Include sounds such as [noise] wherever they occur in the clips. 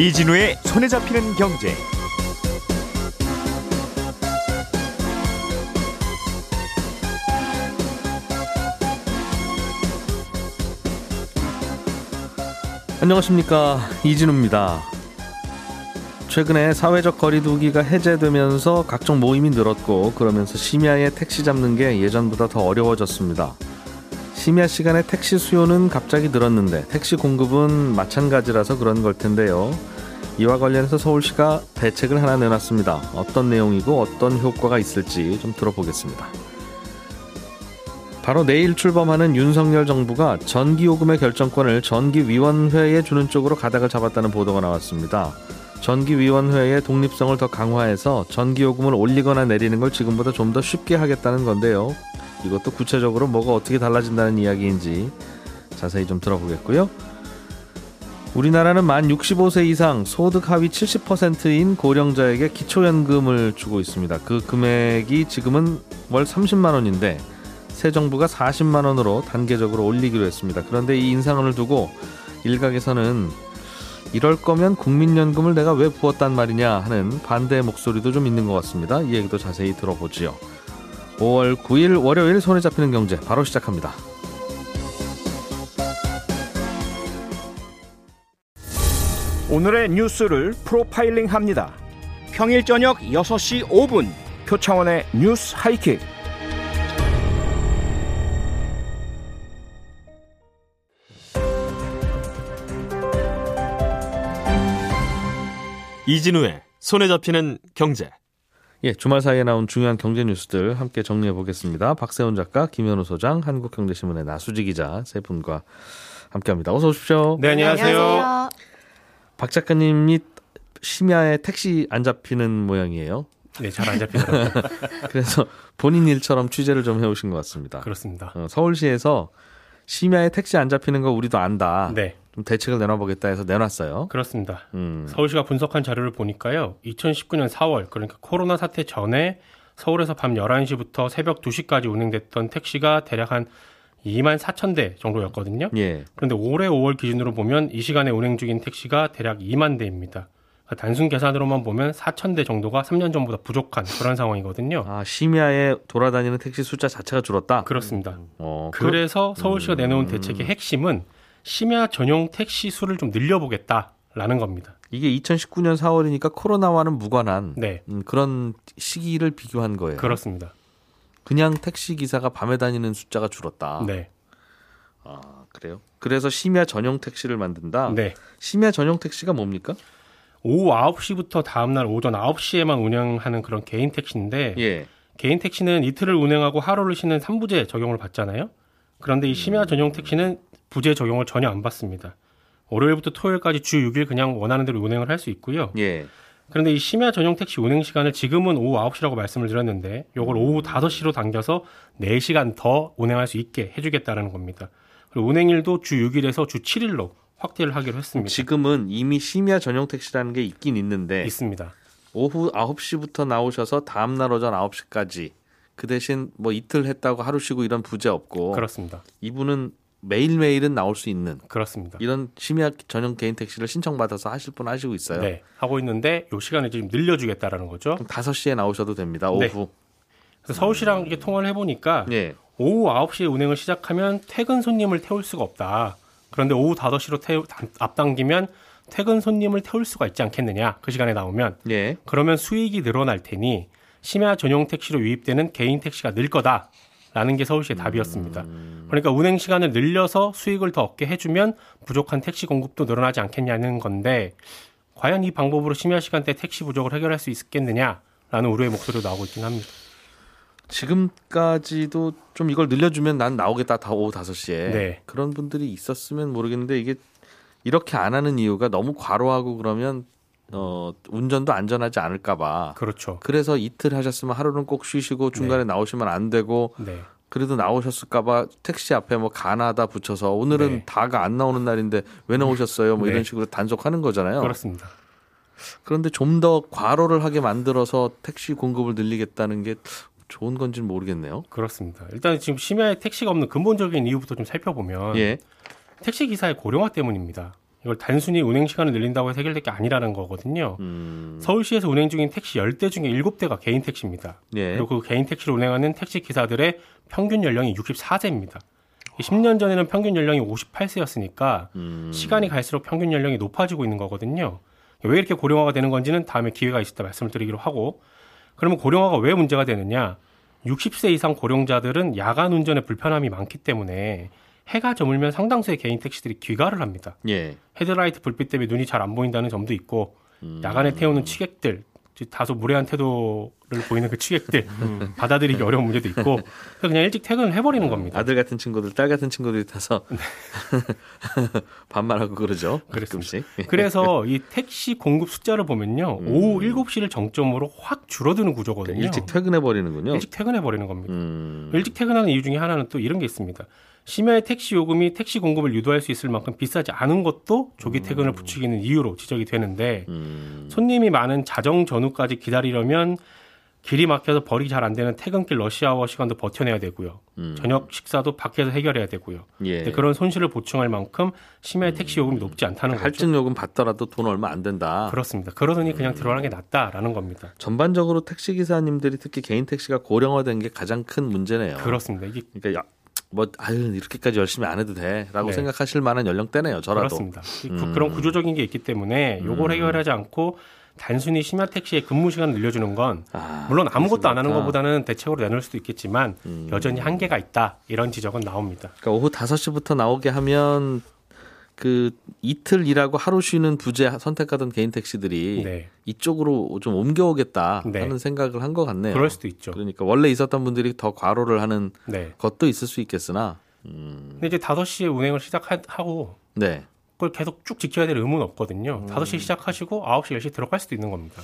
이진우의 손에 잡히는 경제. 안녕하십니까 이진우입니다. 최근에 사회적 거리두기가 해제되면서 각종 모임이 늘었고 그러면서 심야에 택시 잡는 게 예전보다 더 어려워졌습니다. 심야 시간에 택시 수요는 갑자기 늘었는데 택시 공급은 마찬가지라서 그런 걸 텐데요. 이와 관련해서 서울시가 대책을 하나 내놨습니다. 어떤 내용이고 어떤 효과가 있을지 좀 들어보겠습니다. 바로 내일 출범하는 윤석열 정부가 전기요금의 결정권을 전기위원회에 주는 쪽으로 가닥을 잡았다는 보도가 나왔습니다. 전기위원회의 독립성을 더 강화해서 전기요금을 올리거나 내리는 걸 지금보다 좀 더 쉽게 하겠다는 건데요. 이것도 구체적으로 뭐가 어떻게 달라진다는 이야기인지 자세히 좀 들어보겠고요. 우리나라는 만 65세 이상 소득 하위 70%인 고령자에게 기초연금을 주고 있습니다. 그 금액이 지금은 월 30만 원인데 새 정부가 40만 원으로 단계적으로 올리기로 했습니다. 그런데 이 인상을 두고 일각에서는 이럴 거면 국민연금을 내가 왜 부었단 말이냐 하는 반대 목소리도 좀 있는 것 같습니다. 이 얘기도 자세히 들어보지요. 5월 9일 월요일 손에 잡히는 경제 바로 시작합니다. 오늘의 뉴스를 프로파일링 합니다. 평일 저녁 6시 5분 표창원의 뉴스 하이킥. 이진우의 손에 잡히는 경제. 예, 주말 사이에 나온 중요한 경제 뉴스들 함께 정리해 보겠습니다. 박세훈 작가, 김현우 소장, 한국경제신문의 나수지 기자 세 분과 함께합니다. 어서 오십시오. 네, 안녕하세요. 박 작가님이 심야에 택시 안 잡히는 모양이에요. 네, 잘 안 잡히더라고요. [laughs] 그래서 본인 일처럼 취재를 좀 해오신 것 같습니다. 그렇습니다. 어, 서울시에서 심야에 택시 안 잡히는 거 우리도 안다. 네, 좀 대책을 내놔보겠다 해서 내놨어요. 그렇습니다. 음, 서울시가 분석한 자료를 보니까요. 2019년 4월, 그러니까 코로나 사태 전에 서울에서 밤 11시부터 새벽 2시까지 운행됐던 택시가 대략 한 2만 4천 대 정도였거든요. 예. 그런데 올해 5월 기준으로 보면 이 시간에 운행 중인 택시가 대략 2만 대입니다. 그러니까 단순 계산으로만 보면 4천 대 정도가 3년 전보다 부족한 그런 상황이거든요. 아, 심야에 돌아다니는 택시 숫자 자체가 줄었다? 그렇습니다. 어, 그러- 그래서 서울시가 내놓은 대책의 핵심은 심야 전용 택시 수를 좀 늘려보겠다라는 겁니다. 이게 2019년 4월이니까 코로나와는 무관한 네, 음, 그런 시기를 비교한 거예요. 그렇습니다. 그냥 택시 기사가 밤에 다니는 숫자가 줄었다. 네, 아, 그래요? 그래서 심야 전용 택시를 만든다. 네. 심야 전용 택시가 뭡니까? 오후 9시부터 다음날 오전 9시에만 운영하는 그런 개인 택시인데 예. 개인 택시는 이틀을 운행하고 하루를 쉬는 3부제 적용을 받잖아요. 그런데 이 심야 전용 택시는 부재 적용을 전혀 안 받습니다. 월요일부터 토요일까지 주 6일 그냥 원하는 대로 운행을 할 수 있고요. 예. 그런데 이 심야 전용 택시 운행 시간을 지금은 오후 9시라고 말씀을 드렸는데 요걸 오후 5시로 당겨서 4시간 더 운행할 수 있게 해주겠다는 겁니다. 그리고 운행일도 주 6일에서 주 7일로 확대를 하기로 했습니다. 지금은 이미 심야 전용 택시라는 게 있긴 있는데 있습니다. 오후 9시부터 나오셔서 다음 날 오전 9시까지 그 대신 뭐 이틀 했다고 하루 쉬고 이런 부재 없고 그렇습니다. 이분은 매일매일은 나올 수 있는 그렇습니다. 이런 심야 전용 개인 택시를 신청받아서 하실 분 하시고 있어요. 네, 하고 있는데 요 시간을 좀 늘려 주겠다라는 거죠. 그럼 5시에 나오셔도 됩니다. 네. 오후. 그래서 서울시랑 이게 통화를 해 보니까 예. 오후 9시에 운행을 시작하면 퇴근 손님을 태울 수가 없다. 그런데 오후 5시로 태우, 앞당기면 퇴근 손님을 태울 수가 있지 않겠느냐. 그 시간에 나오면. 예. 그러면 수익이 늘어날 테니 심야 전용 택시로 유입되는 개인 택시가 늘 거다. 라는 게 서울시의 답이었습니다. 그러니까 운행 시간을 늘려서 수익을 더 얻게 해주면 부족한 택시 공급도 늘어나지 않겠냐는 건데 과연 이 방법으로 심야 시간대 택시 부족을 해결할 수 있겠느냐라는 우려의 목소리도 나오고 있긴 합니다. 지금까지도 좀 이걸 늘려주면 난 나오겠다 다 오후 5시에 네. 그런 분들이 있었으면 모르겠는데 이게 이렇게 안 하는 이유가 너무 과로하고 그러면 어 운전도 안전하지 않을까봐 그렇죠. 그래서 이틀 하셨으면 하루는 꼭 쉬시고 중간에 나오시면 안 되고 네. 그래도 나오셨을까봐 택시 앞에 뭐 가나다 붙여서 오늘은 네. 다가 안 나오는 날인데 왜 나오셨어요 뭐 네. 이런 식으로 단속하는 거잖아요. 그렇습니다. 그런데 좀 더 과로를 하게 만들어서 택시 공급을 늘리겠다는 게 좋은 건지는 모르겠네요. 그렇습니다. 일단 지금 심야에 택시가 없는 근본적인 이유부터 좀 살펴보면 예. 택시 기사의 고령화 때문입니다. 이걸 단순히 운행 시간을 늘린다고 해서 해결될 게 아니라는 거거든요. 음. 서울시에서 운행 중인 택시 10대 중에 7대가 개인 택시입니다. 예. 그리고 그 개인 택시를 운행하는 택시 기사들의 평균 연령이 64세입니다. 10년 전에는 평균 연령이 58세였으니까 음. 시간이 갈수록 평균 연령이 높아지고 있는 거거든요. 왜 이렇게 고령화가 되는 건지는 다음에 기회가 있을 때 말씀을 드리기로 하고 그러면 고령화가 왜 문제가 되느냐? 60세 이상 고령자들은 야간 운전에 불편함이 많기 때문에 해가 저물면 상당수의 개인 택시들이 귀가를 합니다. 예. 헤드라이트 불빛 때문에 눈이 잘 안 보인다는 점도 있고 음. 야간에 태우는 취객들 다소 무례한 태도를 보이는 그 취객들 받아들이기 어려운 문제도 있고 그냥 일찍 퇴근을 해버리는 겁니다. 아들 같은 친구들, 딸 같은 친구들이 타서 [laughs] 반말하고 그러죠. 네. 그렇습니다. 그래서 이 택시 공급 숫자를 보면요 음. 오후 7시를 정점으로 확 줄어드는 구조거든요. 일찍 퇴근해 버리는군요. 일찍 퇴근해 버리는 겁니다. 음. 일찍 퇴근하는 이유 중에 하나는 또 이런 게 있습니다. 심야의 택시 요금이 택시 공급을 유도할 수 있을 만큼 비싸지 않은 것도 조기 퇴근을 부추기는 이유로 지적이 되는데 음. 손님이 많은 자정 전후까지 기다리려면 길이 막혀서 벌이 잘 안 되는 퇴근길 러시아워 시간도 버텨내야 되고요. 음. 저녁 식사도 밖에서 해결해야 되고요. 예. 그런 손실을 보충할 만큼 심야의 택시 요금이 높지 않다는 거죠. 할증 요금 받더라도 돈 얼마 안 된다. 그렇습니다. 그러더니 음. 그냥 들어가는 게 낫다라는 겁니다. 전반적으로 택시 기사님들이 특히 개인 택시가 고령화된 게 가장 큰 문제네요. 그렇습니다. 이게 그러니까 야, 뭐 아유 이렇게까지 열심히 안 해도 돼라고 네. 생각하실 만한 연령대네요. 저라도. 그렇습니다. 음. 그런 구조적인 게 있기 때문에 요걸 해결하지 않고 단순히 심야 택시의 근무 시간을 늘려주는 건 아, 물론 아무것도 안 하는 그렇습니까? 것보다는 대책으로 내놓을 수도 있겠지만 음. 여전히 한계가 있다 이런 지적은 나옵니다. 그러니까 오후 5시부터 나오게 하면 그 이틀 일하고 하루 쉬는 부재 선택하던 개인 택시들이 네, 이쪽으로 좀 옮겨오겠다 네. 하는 생각을 한 것 같네요. 그럴 수도 있죠. 그러니까 원래 있었던 분들이 더 과로를 하는 네. 것도 있을 수 있겠으나, 음, 근데 이제 5시에 운행을 시작하고 네, 그걸 계속 쭉 지켜야 될 의무는 없거든요. 5시에 시작하시고 9시, 10시 들어갈 수도 있는 겁니다.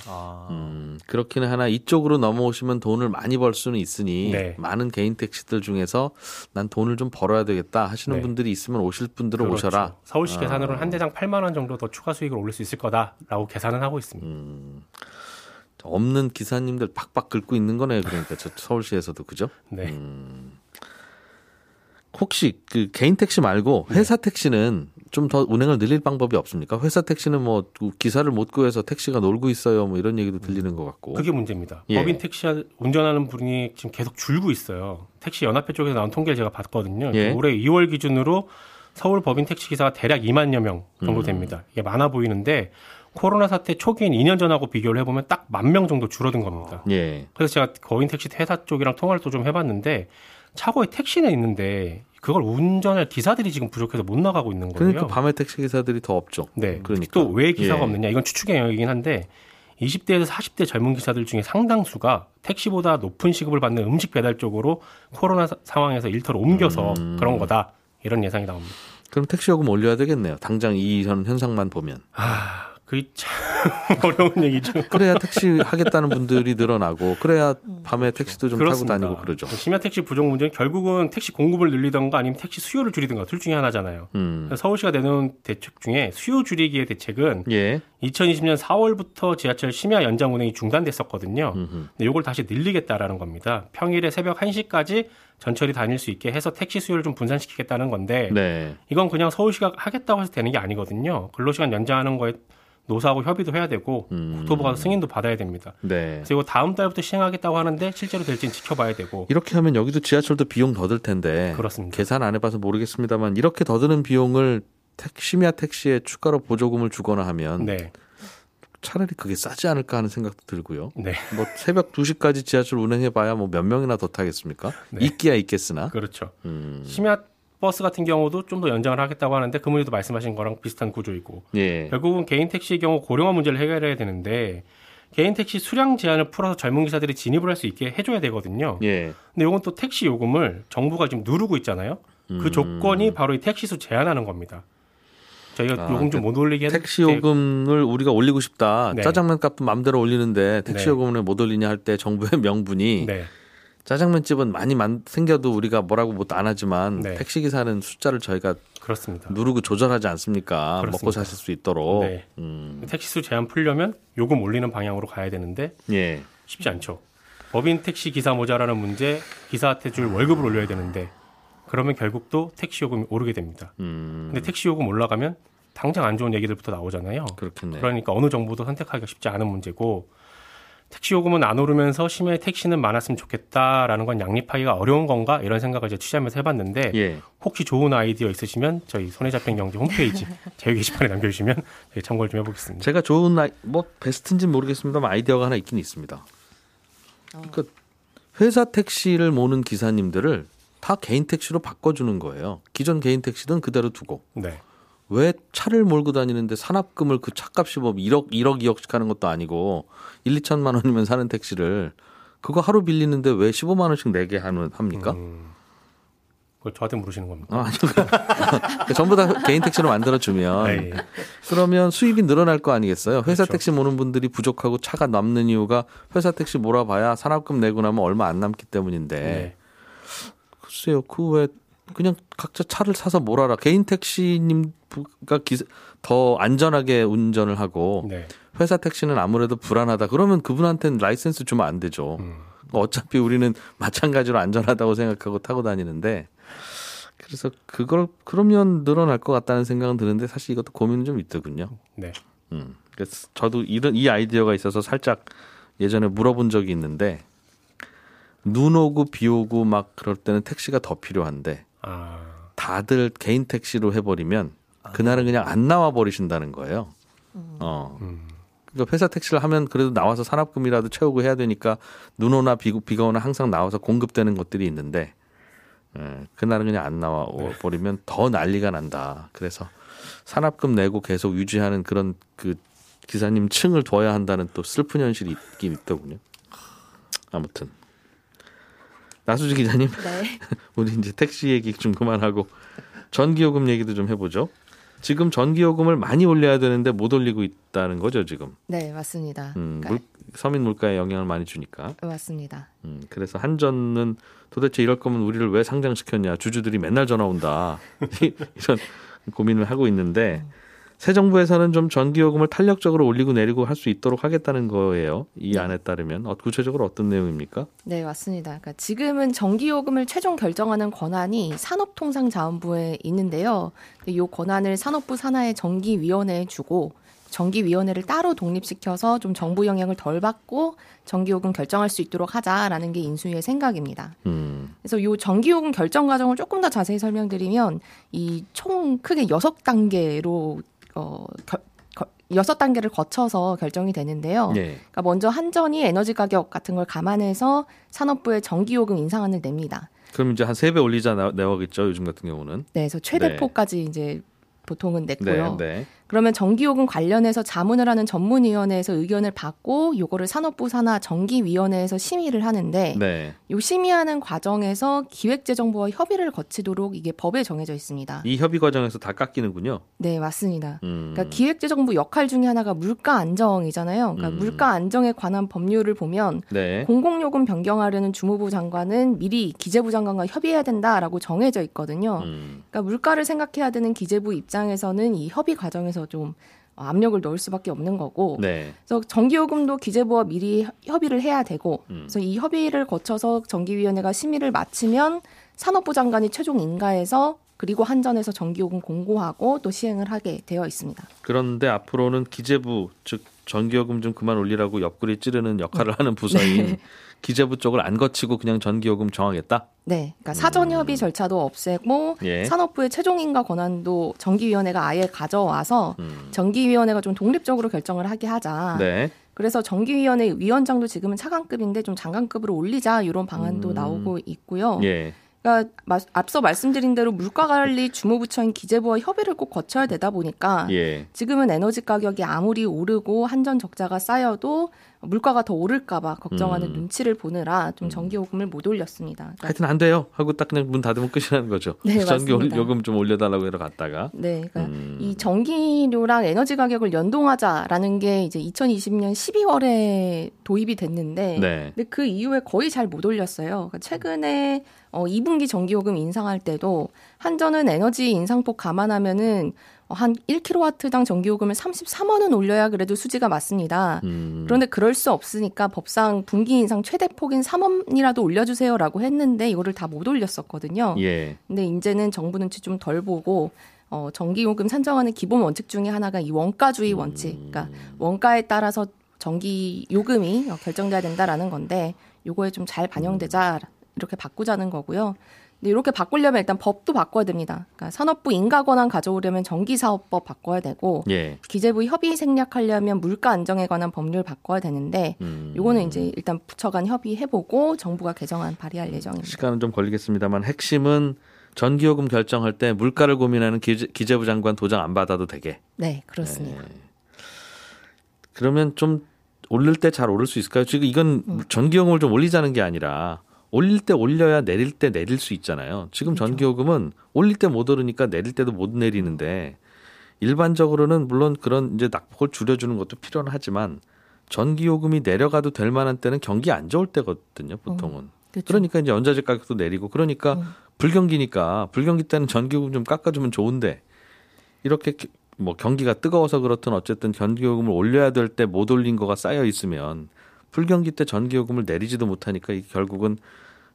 음, 그렇기는 하나 이쪽으로 넘어오시면 돈을 많이 벌 수는 있으니 네. 많은 개인 택시들 중에서 난 돈을 좀 벌어야 되겠다 하시는 네. 분들이 있으면 오실 분들은 그렇죠. 오셔라. 서울시 아. 계산으로는 한 대당 8만 원 정도 더 추가 수익을 올릴 수 있을 거다라고 계산은 하고 있습니다. 음, 없는 기사님들 박박 긁고 있는 거네요. 그러니까 저 서울시에서도 그죠? 네. 음. 혹시 그 개인 택시 말고 회사 택시는 좀 더 운행을 늘릴 방법이 없습니까? 회사 택시는 뭐 기사를 못 구해서 택시가 놀고 있어요. 뭐 이런 얘기도 들리는 것 같고. 그게 문제입니다. 예. 법인 택시 운전하는 분이 지금 계속 줄고 있어요. 택시 연합회 쪽에서 나온 통계를 제가 봤거든요. 예. 올해 2월 기준으로 서울 법인 택시 기사가 대략 2만여 명 정도 음. 됩니다. 이게 많아 보이는데 코로나 사태 초기인 2년 전하고 비교를 해보면 딱 만 명 정도 줄어든 겁니다. 예. 그래서 제가 거인 택시 회사 쪽이랑 통화를 또 좀 해봤는데 차고에 택시는 있는데 그걸 운전할 기사들이 지금 부족해서 못 나가고 있는 거예요. 그러니까 밤에 택시 기사들이 더 없죠. 네. 그러니까. 또 왜 기사가 예. 없느냐? 이건 추측의 영역이긴 한데 20대에서 40대 젊은 기사들 중에 상당수가 택시보다 높은 시급을 받는 음식 배달 쪽으로 코로나 사- 상황에서 일터로 옮겨서 음. 그런 거다. 이런 예상이 나옵니다. 그럼 택시 요금 올려야 되겠네요. 당장 이런 현상만 보면. 아, 그게 참 [laughs] 어려운 얘기죠. 그래야 택시 하겠다는 분들이 늘어나고 그래야 밤에 택시도 좀 그렇습니다. 타고 다니고 그러죠. 심야 택시 부족 문제는 결국은 택시 공급을 늘리던가 아니면 택시 수요를 줄이든가 둘 중에 하나잖아요. 음. 서울시가 내놓은 대책 중에 수요 줄이기의 대책은 예. 2020년 4월부터 지하철 심야 연장 운행이 중단됐었거든요. 음흠. 근데 이걸 다시 늘리겠다라는 겁니다. 평일에 새벽 1시까지 전철이 다닐 수 있게 해서 택시 수요를 좀 분산시키겠다는 건데 네. 이건 그냥 서울시가 하겠다고 해서 되는 게 아니거든요. 근로시간 연장하는 거에 노사하고 협의도 해야 되고 음. 국토부가 승인도 받아야 됩니다. 네. 이거 다음 달부터 시행하겠다고 하는데 실제로 될지는 지켜봐야 되고 이렇게 하면 여기도 지하철도 비용 더 들 텐데 그렇습니다. 계산 안 해봐서 모르겠습니다만 이렇게 더 드는 비용을 택, 심야 택시에 추가로 보조금을 주거나 하면 네, 차라리 그게 싸지 않을까 하는 생각도 들고요. 네, 뭐 새벽 2시까지 지하철 운행해 봐야 뭐 몇 명이나 더 타겠습니까? 네. 있기야 있겠으나. 그렇죠. 음. 심야 버스 같은 경우도 좀 더 연장을 하겠다고 하는데 그 문제도 말씀하신 거랑 비슷한 구조이고 예. 결국은 개인 택시의 경우 고령화 문제를 해결해야 되는데 개인 택시 수량 제한을 풀어서 젊은 기사들이 진입을 할 수 있게 해줘야 되거든요. 예. 근데 이건 또 택시 요금을 정부가 지금 누르고 있잖아요. 그 음. 조건이 바로 이 택시 수 제한하는 겁니다. 저희가 아, 요금 좀 못 올리게 택시 때 요금을 우리가 올리고 싶다. 네. 짜장면 값은 마음대로 올리는데 택시 네. 요금을 못 올리냐 할 때 정부의 [laughs] 명분이 네, 짜장면 집은 많이 만, 생겨도 우리가 뭐라고 못 안 하지만 네. 택시 기사는 숫자를 저희가 그렇습니다. 누르고 조절하지 않습니까? 그렇습니다. 먹고 사실 수 있도록. 네. 음. 택시 수 제한 풀려면 요금 올리는 방향으로 가야 되는데 예. 쉽지 않죠. 법인 택시 기사 모자라는 문제, 기사한테 줄 월급을 올려야 되는데 그러면 결국 또 택시 요금이 오르게 됩니다. 음. 근데 택시 요금 올라가면 당장 안 좋은 얘기들부터 나오잖아요. 그렇겠네. 그러니까 어느 정부도 선택하기가 쉽지 않은 문제고 택시 요금은 안 오르면서 심야에 택시는 많았으면 좋겠다라는 건 양립하기가 어려운 건가 이런 생각을 이제 취재하면서 해봤는데 예. 혹시 좋은 아이디어 있으시면 저희 손에 잡힌 경제 홈페이지 [laughs] 자유 게시판에 남겨주시면 저희 참고를 좀 해보겠습니다. 제가 좋은 아이, 뭐 베스트인지 모르겠습니다만 아이디어가 하나 있긴 있습니다. 그러니까 회사 택시를 모는 기사님들을 다 개인 택시로 바꿔주는 거예요. 기존 개인 택시는 그대로 두고 네. 왜 차를 몰고 다니는데 산업금을 그 차값이 뭐 1억 1억 2억씩 하는 것도 아니고 1, 2천만 원이면 사는 택시를 그거 하루 빌리는데 왜 15만 원씩 내게 하는 합니까? 음, 그걸 저한테 물으시는 겁니까? 아, 아니요. [laughs] 전부 다 개인 택시로 만들어 주면 네. 그러면 수입이 늘어날 거 아니겠어요? 회사 그렇죠. 택시 모는 분들이 부족하고 차가 남는 이유가 회사 택시 몰아봐야 산업금 내고 나면 얼마 안 남기 때문인데 네. 글쎄요, 그왜 그냥 각자 차를 사서 몰아라. 개인 택시님가 더 안전하게 운전을 하고 네. 회사 택시는 아무래도 불안하다. 그러면 그분한테는 라이센스 주면 안 되죠. 음. 어차피 우리는 마찬가지로 안전하다고 생각하고 타고 다니는데 그래서 그걸 그러면 늘어날 것 같다는 생각은 드는데 사실 이것도 고민은 좀 있더군요. 네. 음. 그래서 저도 이런 이 아이디어가 있어서 살짝 예전에 물어본 적이 있는데 눈 오고 비 오고 막 그럴 때는 택시가 더 필요한데 아, 다들 개인 택시로 해버리면 그날은 그냥 안 나와 버리신다는 거예요. 어. 음. 그러니까 회사 택시를 하면 그래도 나와서 산업금이라도 채우고 해야 되니까 눈 오나 비, 비가 오나 항상 나와서 공급되는 것들이 있는데 예, 그날은 그냥 안 나와 버리면 더 난리가 난다. 그래서 산업금 내고 계속 유지하는 그런 그 기사님 층을 둬야 한다는 또 슬픈 현실이 있긴 있더군요. 아무튼 나수지 기자님, 네. [laughs] 우리 이제 택시 얘기 좀 그만하고 전기요금 얘기도 좀 해보죠. 지금 전기요금을 많이 올려야 되는데 못 올리고 있다는 거죠 지금. 네, 맞습니다. 음, 그러니까, 물, 서민 물가에 영향을 많이 주니까. 맞습니다. 음, 그래서 한전은 도대체 이럴 거면 우리를 왜 상장시켰냐. 주주들이 맨날 전화 온다. [laughs] 이런 고민을 하고 있는데 새 정부에서는 좀 전기요금을 탄력적으로 올리고 내리고 할 수 있도록 하겠다는 거예요. 이 안에 따르면 어, 구체적으로 어떤 내용입니까? 네, 맞습니다. 그러니까 지금은 전기요금을 최종 결정하는 권한이 산업통상자원부에 있는데요. 이 권한을 산업부 산하의 전기위원회에 주고 전기위원회를 따로 독립시켜서 좀 정부 영향을 덜 받고 전기요금 결정할 수 있도록 하자라는 게 인수위의 생각입니다. 음, 그래서 이 전기요금 결정 과정을 조금 더 자세히 설명드리면 이 총 크게 여섯 단계로 어 결, 거- 여섯 단계를 거쳐서 결정이 되는데요. 예. 그러니까 먼저 한전이 에너지 가격 같은 걸 감안해서 산업부에 전기요금 인상안을 냅니다. 그럼 이제 한 세 배 올리자 나- 내와겠죠. 요즘 같은 경우는. 네, 그래서 최대폭까지 이제 보통은 네, 냈고요. 네. 그러면 전기요금 관련해서 자문을 하는 전문위원회에서 의견을 받고 요거를 산업부 산하 전기위원회에서 심의를 하는데 네. 요 심의하는 과정에서 기획재정부와 협의를 거치도록 이게 법에 정해져 있습니다. 이 협의 과정에서 다 깎이는군요. 네, 맞습니다. 음. 그러니까 기획재정부 역할 중에 하나가 물가 안정이잖아요. 그러니까 음. 물가 안정에 관한 법률을 보면 네. 공공요금 변경하려는 주무부 장관은 미리 기재부 장관과 협의해야 된다라고 정해져 있거든요. 음. 그러니까 물가를 생각해야 되는 기재부 입장에서는 이 협의 과정에서 좀 압력을 넣을 수밖에 없는 거고 네. 그래서 전기요금도 기재부와 미리 협의를 해야 되고 음. 그래서 이 협의를 거쳐서 전기위원회가 심의를 마치면 산업부 장관이 최종 인가해서 그리고 한전에서 전기요금 공고하고 또 시행을 하게 되어 있습니다. 그런데 앞으로는 기재부 즉 전기요금 좀 그만 올리라고 옆구리 찌르는 역할을 하는 부서인 기재부 쪽을 안 거치고 그냥 전기요금 정하겠다. 네, 그러니까 사전 협의 절차도 없애고 예. 산업부의 최종 인가 권한도 전기위원회가 아예 가져와서 음. 전기위원회가 좀 독립적으로 결정을 하게 하자. 네. 그래서 전기위원회 위원장도 지금은 차관급인데 좀 장관급으로 올리자 이런 방안도 음. 나오고 있고요. 예. 그러니까 마- 앞서 말씀드린 대로 물가관리 주무부처인 기재부와 협의를 꼭 거쳐야 되다 보니까 예. 지금은 에너지 가격이 아무리 오르고 한전 적자가 쌓여도 물가가 더 오를까봐 걱정하는 음. 눈치를 보느라 좀 전기요금을 못 올렸습니다. 그러니까 하여튼 안 돼요. 하고 딱 그냥 문 닫으면 끝이라는 거죠. 네, 전기 맞습니다. 요금 좀 올려달라고 해러 갔다가. 네, 그러니까 음. 이 전기료랑 에너지 가격을 연동하자라는 게 이제 2020년 12월에 도입이 됐는데, 네. 근데 그 이후에 거의 잘 못 올렸어요. 그러니까 최근에 어, 2분기 전기요금 인상할 때도 한전은 에너지 인상폭 감안하면은 어, 한 1kW당 전기요금을 33원 은 올려야 그래도 수지가 맞습니다. 음. 그런데 그럴 수 없으니까 법상 분기 인상 최대 폭인 3원이라도 올려주세요라고 했는데 이거를 다 못 올렸었거든요. 예. 근데 이제는 정부 눈치 좀 덜 보고 어, 전기요금 산정하는 기본 원칙 중에 하나가 이 원가주의 원칙. 그러니까 원가에 따라서 전기 요금이 결정돼야 된다라는 건데 요거에 좀 잘 반영되자 이렇게 바꾸자는 거고요. 근데 이렇게 바꾸려면 일단 법도 바꿔야 됩니다. 그러니까 산업부 인가 권한 가져오려면 전기사업법 바꿔야 되고 예. 기재부 협의 생략하려면 물가 안정에 관한 법률 바꿔야 되는데 음. 요거는 이제 일단 부처 간 협의해보고 정부가 개정안 발의할 예정입니다. 시간은 좀 걸리겠습니다만 핵심은 전기요금 결정할 때 물가를 고민하는 기재, 기재부 장관 도장 안 받아도 되게. 네, 그렇습니다. 그러면 좀 오를 때 잘 오를 수 있을까요? 지금 이건 음. 전기요금을 좀 올리자는 게 아니라 올릴 때 올려야 내릴 때 내릴 수 있잖아요. 지금 그렇죠. 전기요금은 올릴 때 못 오르니까 내릴 때도 못 내리는데 일반적으로는 물론 그런 이제 낙폭을 줄여주는 것도 필요는 하지만 전기요금이 내려가도 될 만한 때는 경기 안 좋을 때거든요. 보통은. 그렇죠. 그러니까 이제 원자재 가격도 내리고 그러니까 음. 불경기니까 불경기 때는 전기요금 좀 깎아주면 좋은데 이렇게 기- 뭐 경기가 뜨거워서 그렇든 어쨌든 전기요금을 올려야 될 때 못 올린 거가 쌓여 있으면 불경기 때 전기요금을 내리지도 못하니까 결국은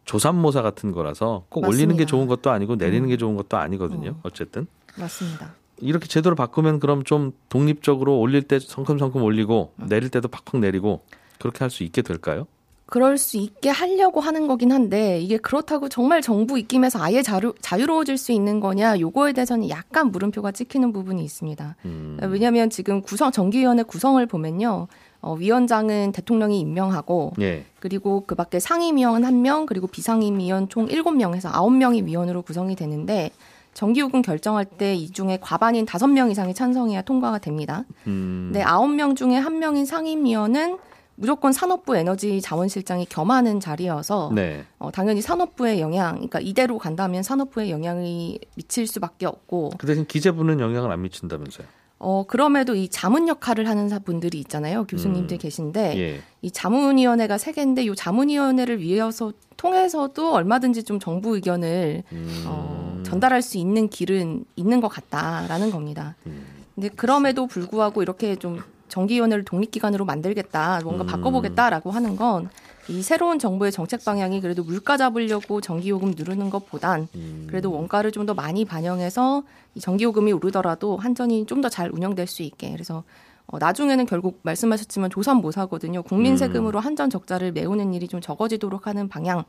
조삼모사 같은 거라서 꼭 올리는 게 맞습니다. 음. 좋은 것도 아니고 내리는 게 좋은 것도 아니거든요. 어쨌든 맞습니다. 이렇게 제도를 바꾸면 그럼 좀 독립적으로 올릴 때 성큼성큼 올리고 음. 내릴 때도 팍팍 내리고 그렇게 할 수 있게 될까요? 그럴 수 있게 하려고 하는 거긴 한데 이게 그렇다고 정말 정부 입김에서 아예 자유, 자유로워질 수 있는 거냐 요거에 대해서는 약간 물음표가 찍히는 부분이 있습니다. 음. 왜냐하면 지금 구성 정기위원회 구성을 보면요. 어, 위원장은 대통령이 임명하고 예. 그리고 그 밖에 상임위원 한명 그리고 비상임위원 총 일곱 명에서 아홉 명이 위원으로 구성이 되는데 정기요금 결정할 때 이 중에 과반인 다섯 명 이상이 찬성해야 통과가 됩니다. 음. 네, 아홉 명 중에 한 명인 상임위원은 무조건 산업부 에너지 자원실장이 겸하는 자리여서 네. 어, 당연히 산업부의 영향, 그러니까 이대로 간다면 산업부의 영향이 미칠 수밖에 없고 그 대신 기재부는 영향을 안 미친다면서요. 어, 그럼에도 이 자문 역할을 하는 사- 분들이 있잖아요. 교수님들 음. 계신데 예. 이 자문위원회가 세 개인데 이 자문위원회를 위해서 통해서도 얼마든지 좀 정부 의견을 음. 어, 전달할 수 있는 길은 있는 것 같다라는 겁니다. 음. 근데 그럼에도 불구하고 이렇게 좀 정기위원회를 독립기관으로 만들겠다, 음. 뭔가 바꿔보겠다라고 하는 건 이 새로운 정부의 정책 방향이 그래도 물가 잡으려고 전기요금 누르는 것보단 음. 그래도 원가를 좀 더 많이 반영해서 이 전기요금이 오르더라도 한전이 좀 더 잘 운영될 수 있게 그래서 어, 나중에는 결국 말씀하셨지만 조선모사거든요. 국민 음. 세금으로 한전 적자를 메우는 일이 좀 적어지도록 하는 방향,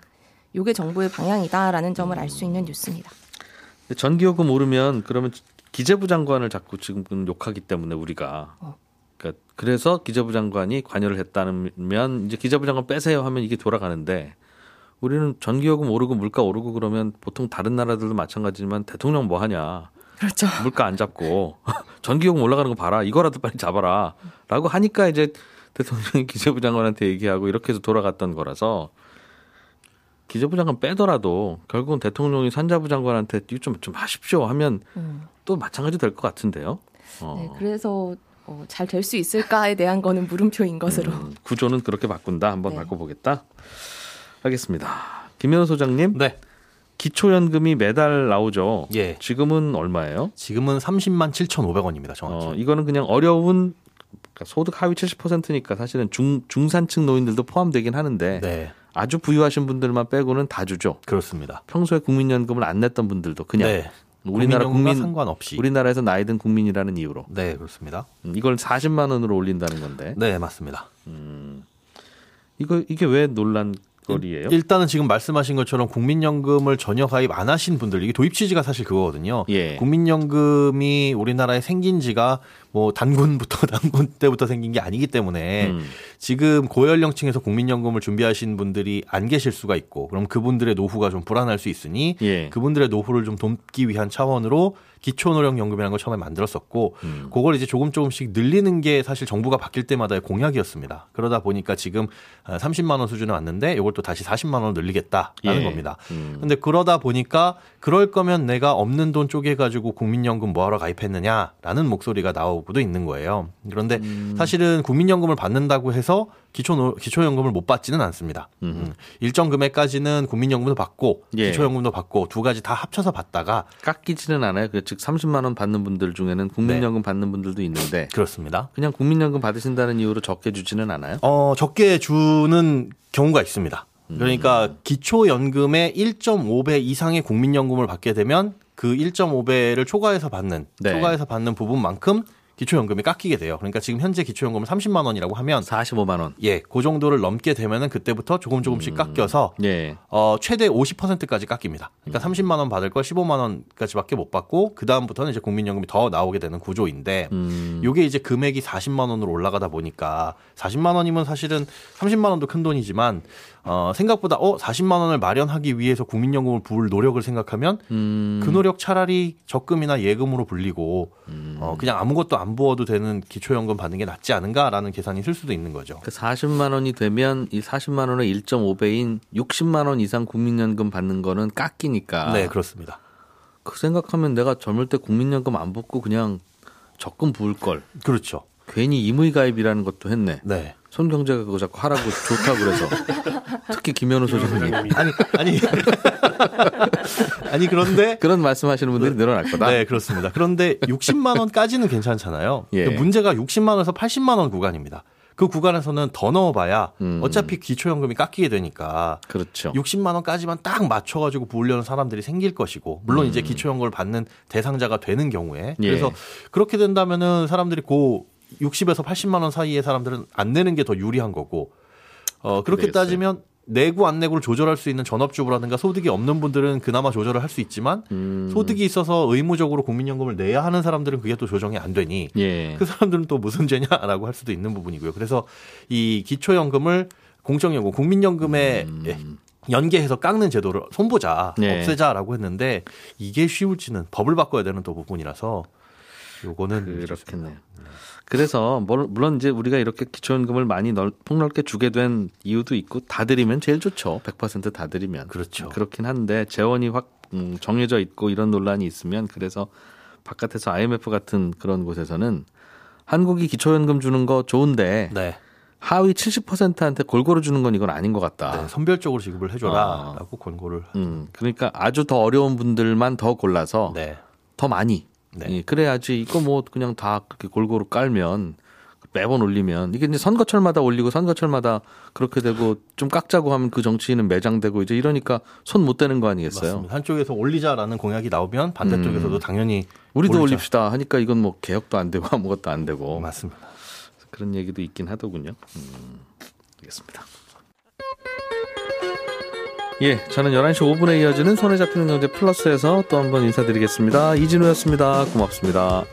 요게 정부의 방향이다라는 점을 알 수 있는 뉴스입니다. 전기요금 오르면 그러면 기재부 장관을 자꾸 지금 욕하기 때문에 우리가 어. 그러니까 그래서 기재부 장관이 관여를 했다면 이제 기재부 장관 빼세요 하면 이게 돌아가는데 우리는 전기요금 오르고 물가 오르고 그러면 보통 다른 나라들도 마찬가지지만 대통령 뭐 하냐 그렇죠. 물가 안 잡고 [laughs] 전기요금 올라가는 거 봐라 이거라도 빨리 잡아라 라고 하니까 이제 대통령이 기재부 장관한테 얘기하고 이렇게 해서 돌아갔던 거라서 기재부 장관 빼더라도 결국은 대통령이 산자부 장관한테 이거 좀, 좀 하십시오 하면 음. 또 마찬가지 될 것 같은데요. 어. 네, 그래서 어, 잘될 수 있을까에 대한 거는 물음표인 것으로. 음, 구조는 그렇게 바꾼다. 한번 네. 바꿔보겠다. 알겠습니다. 김현우 소장님, 네. 기초연금이 매달 나오죠. 예. 지금은 얼마예요? 지금은 30만 7,500원입니다. 정확히. 어, 이거는 그냥 어려운 그러니까 소득 하위 70%니까 사실은 중 중산층 노인들도 포함되긴 하는데 네. 아주 부유하신 분들만 빼고는 다 주죠. 그렇습니다. 평소에 국민연금을 안 냈던 분들도 그냥 네. 우리나라 국민 상관없이. 우리나라에서 나이 든 국민이라는 이유로 네, 그렇습니다. 음, 이걸 40만 원으로 올린다는 건데 네, 맞습니다. 이거 이게 왜 논란 거리예요? 일단은 지금 말씀하신 것처럼 국민연금을 전혀 가입 안 하신 분들 이게 도입 취지가 사실 그거거든요. 예. 국민연금이 우리나라에 생긴 지가 뭐 단군부터 [laughs] 단군 때부터 생긴 게 아니기 때문에 음. 지금 고연령층에서 국민연금을 준비하신 분들이 안 계실 수가 있고 그럼 그분들의 노후가 좀 불안할 수 있으니 예. 그분들의 노후를 좀 돕기 위한 차원으로 기초노령연금이라는 걸 처음에 만들었었고 음. 그걸 이제 조금 조금씩 늘리는 게 사실 정부가 바뀔 때마다의 공약이었습니다. 그러다 보니까 지금 30만 원 수준에 왔는데 이걸 또 다시 40만 원 늘리겠다라는 예. 겁니다. 음. 근데 그러다 보니까 그럴 거면 내가 없는 돈 쪼개 가지고 국민연금 뭐하러 가입했느냐라는 목소리가 나오고 도 있는 거예요. 그런데 음. 사실은 국민연금을 받는다고 해서 기초 기초연금을 못 받지는 않습니다. 음. 일정 금액까지는 국민연금도 받고 예. 기초연금도 받고 두 가지 다 합쳐서 받다가 깎이지는 않아요. 그즉 30만 원 받는 분들 중에는 국민연금 네. 받는 분들도 있는데 그렇습니다. 그냥 국민연금 받으신다는 이유로 적게 주지는 않아요. 어, 적게 주는 경우가 있습니다. 음. 그러니까 기초연금의 1.5배 이상의 국민연금을 받게 되면 그 1.5배를 초과해서 받는 네. 초과해서 받는 부분만큼 기초연금이 깎이게 돼요. 그러니까 지금 현재 기초연금은 30만 원이라고 하면 45만 원. 예, 그 정도를 넘게 되면은 그때부터 조금 조금씩 깎여서 예. 어, 최대 50%까지 깎입니다. 그러니까 30만 원 받을 걸 15만 원까지밖에 못 받고 그 다음부터는 이제 국민연금이 더 나오게 되는 구조인데 음. 요게 이제 금액이 40만 원으로 올라가다 보니까 40만 원이면 사실은 30만 원도 큰 돈이지만 어, 생각보다 어 40만 원을 마련하기 위해서 국민연금을 부을 노력을 생각하면 음. 그 노력 차라리 적금이나 예금으로 불리고 어, 그냥 아무것도 안 부어도 되는 기초연금 받는 게 낫지 않은가라는 계산이 쓸 수도 있는 거죠. 그 40만 원이 되면 이 40만 원의 1.5배인 60만 원 이상 국민연금 받는 거는 깎이니까. 네, 그렇습니다. 그 생각하면 내가 젊을 때 국민연금 안 붙고 그냥 적금 부을 걸. 그렇죠. 괜히 임의 가입이라는 것도 했네. 네. 손경제가 그거 자꾸 하라고 좋다고 그래서. [laughs] 특히 김현우 소장님. 아니 아니 [laughs] 아니 그런데 그런 말씀하시는 분들이 늘어날 거다. 네 그렇습니다. 그런데 60만 원까지는 괜찮잖아요. [laughs] 예. 문제가 60만 원에서 80만 원 구간입니다. 그 구간에서는 더 넣어봐야 음. 어차피 기초연금이 깎이게 되니까 그렇죠. 60만 원까지만 딱 맞춰가지고 부으려는 사람들이 생길 것이고 물론 이제 기초연금을 받는 대상자가 되는 경우에 음. 예. 그래서 그렇게 된다면은 사람들이 고 60에서 80만 원 사이의 사람들은 안 내는 게 더 유리한 거고 어 그렇게 되겠어요. 따지면 내고 안 내고를 조절할 수 있는 전업주부라든가 소득이 없는 분들은 그나마 조절을 할 수 있지만 음. 소득이 있어서 의무적으로 국민연금을 내야 하는 사람들은 그게 또 조정이 안 되니 예. 그 사람들은 또 무슨 죄냐라고 할 수도 있는 부분이고요. 그래서 이 기초연금을 공적연금, 국민연금에 예, 연계해서 깎는 제도를 손보자, 네. 없애자라고 했는데 이게 쉬울지는 법을 바꿔야 되는 또 부분이라서 요거는 그렇겠네요. 그래서 뭘- 물론 이제 우리가 이렇게 기초연금을 많이 넓, 폭넓게 주게 된 이유도 있고 다 드리면 제일 좋죠. 100%다 드리면. 그렇죠. 그렇긴 한데 재원이 확 음, 정해져 있고 이런 논란이 있으면 그래서 바깥에서 IMF 같은 그런 곳에서는 한국이 기초연금 주는 거 좋은데 네, 하위 70%한테 골고루 주는 건 이건 아닌 것 같다. 네, 선별적으로 지급을 아. 해줘라라고 권고를. 음, 그러니까 아주 더 어려운 분들만 더 골라서 네, 더 많이. 네. 예, 그래야지 이거 뭐 그냥 다 그렇게 골고루 깔면 매번 올리면 이게 이제 선거철마다 올리고 선거철마다 그렇게 되고 좀 깎자고 하면 그 정치인은 매장되고 이제 이러니까 손 못 대는 거 아니겠어요? 맞습니다. 한쪽에서 올리자라는 공약이 나오면 반대쪽에서도 당연히 우리도 올리자. 올립시다 하니까 이건 뭐 개혁도 안 되고 아무것도 안 되고 맞습니다. 그런 얘기도 있긴 하더군요. 음, 알겠습니다. 예, 저는 11시 5분에 이어지는 손에 잡히는 경제 플러스에서 또 한 번 인사드리겠습니다. 이진우였습니다. 고맙습니다.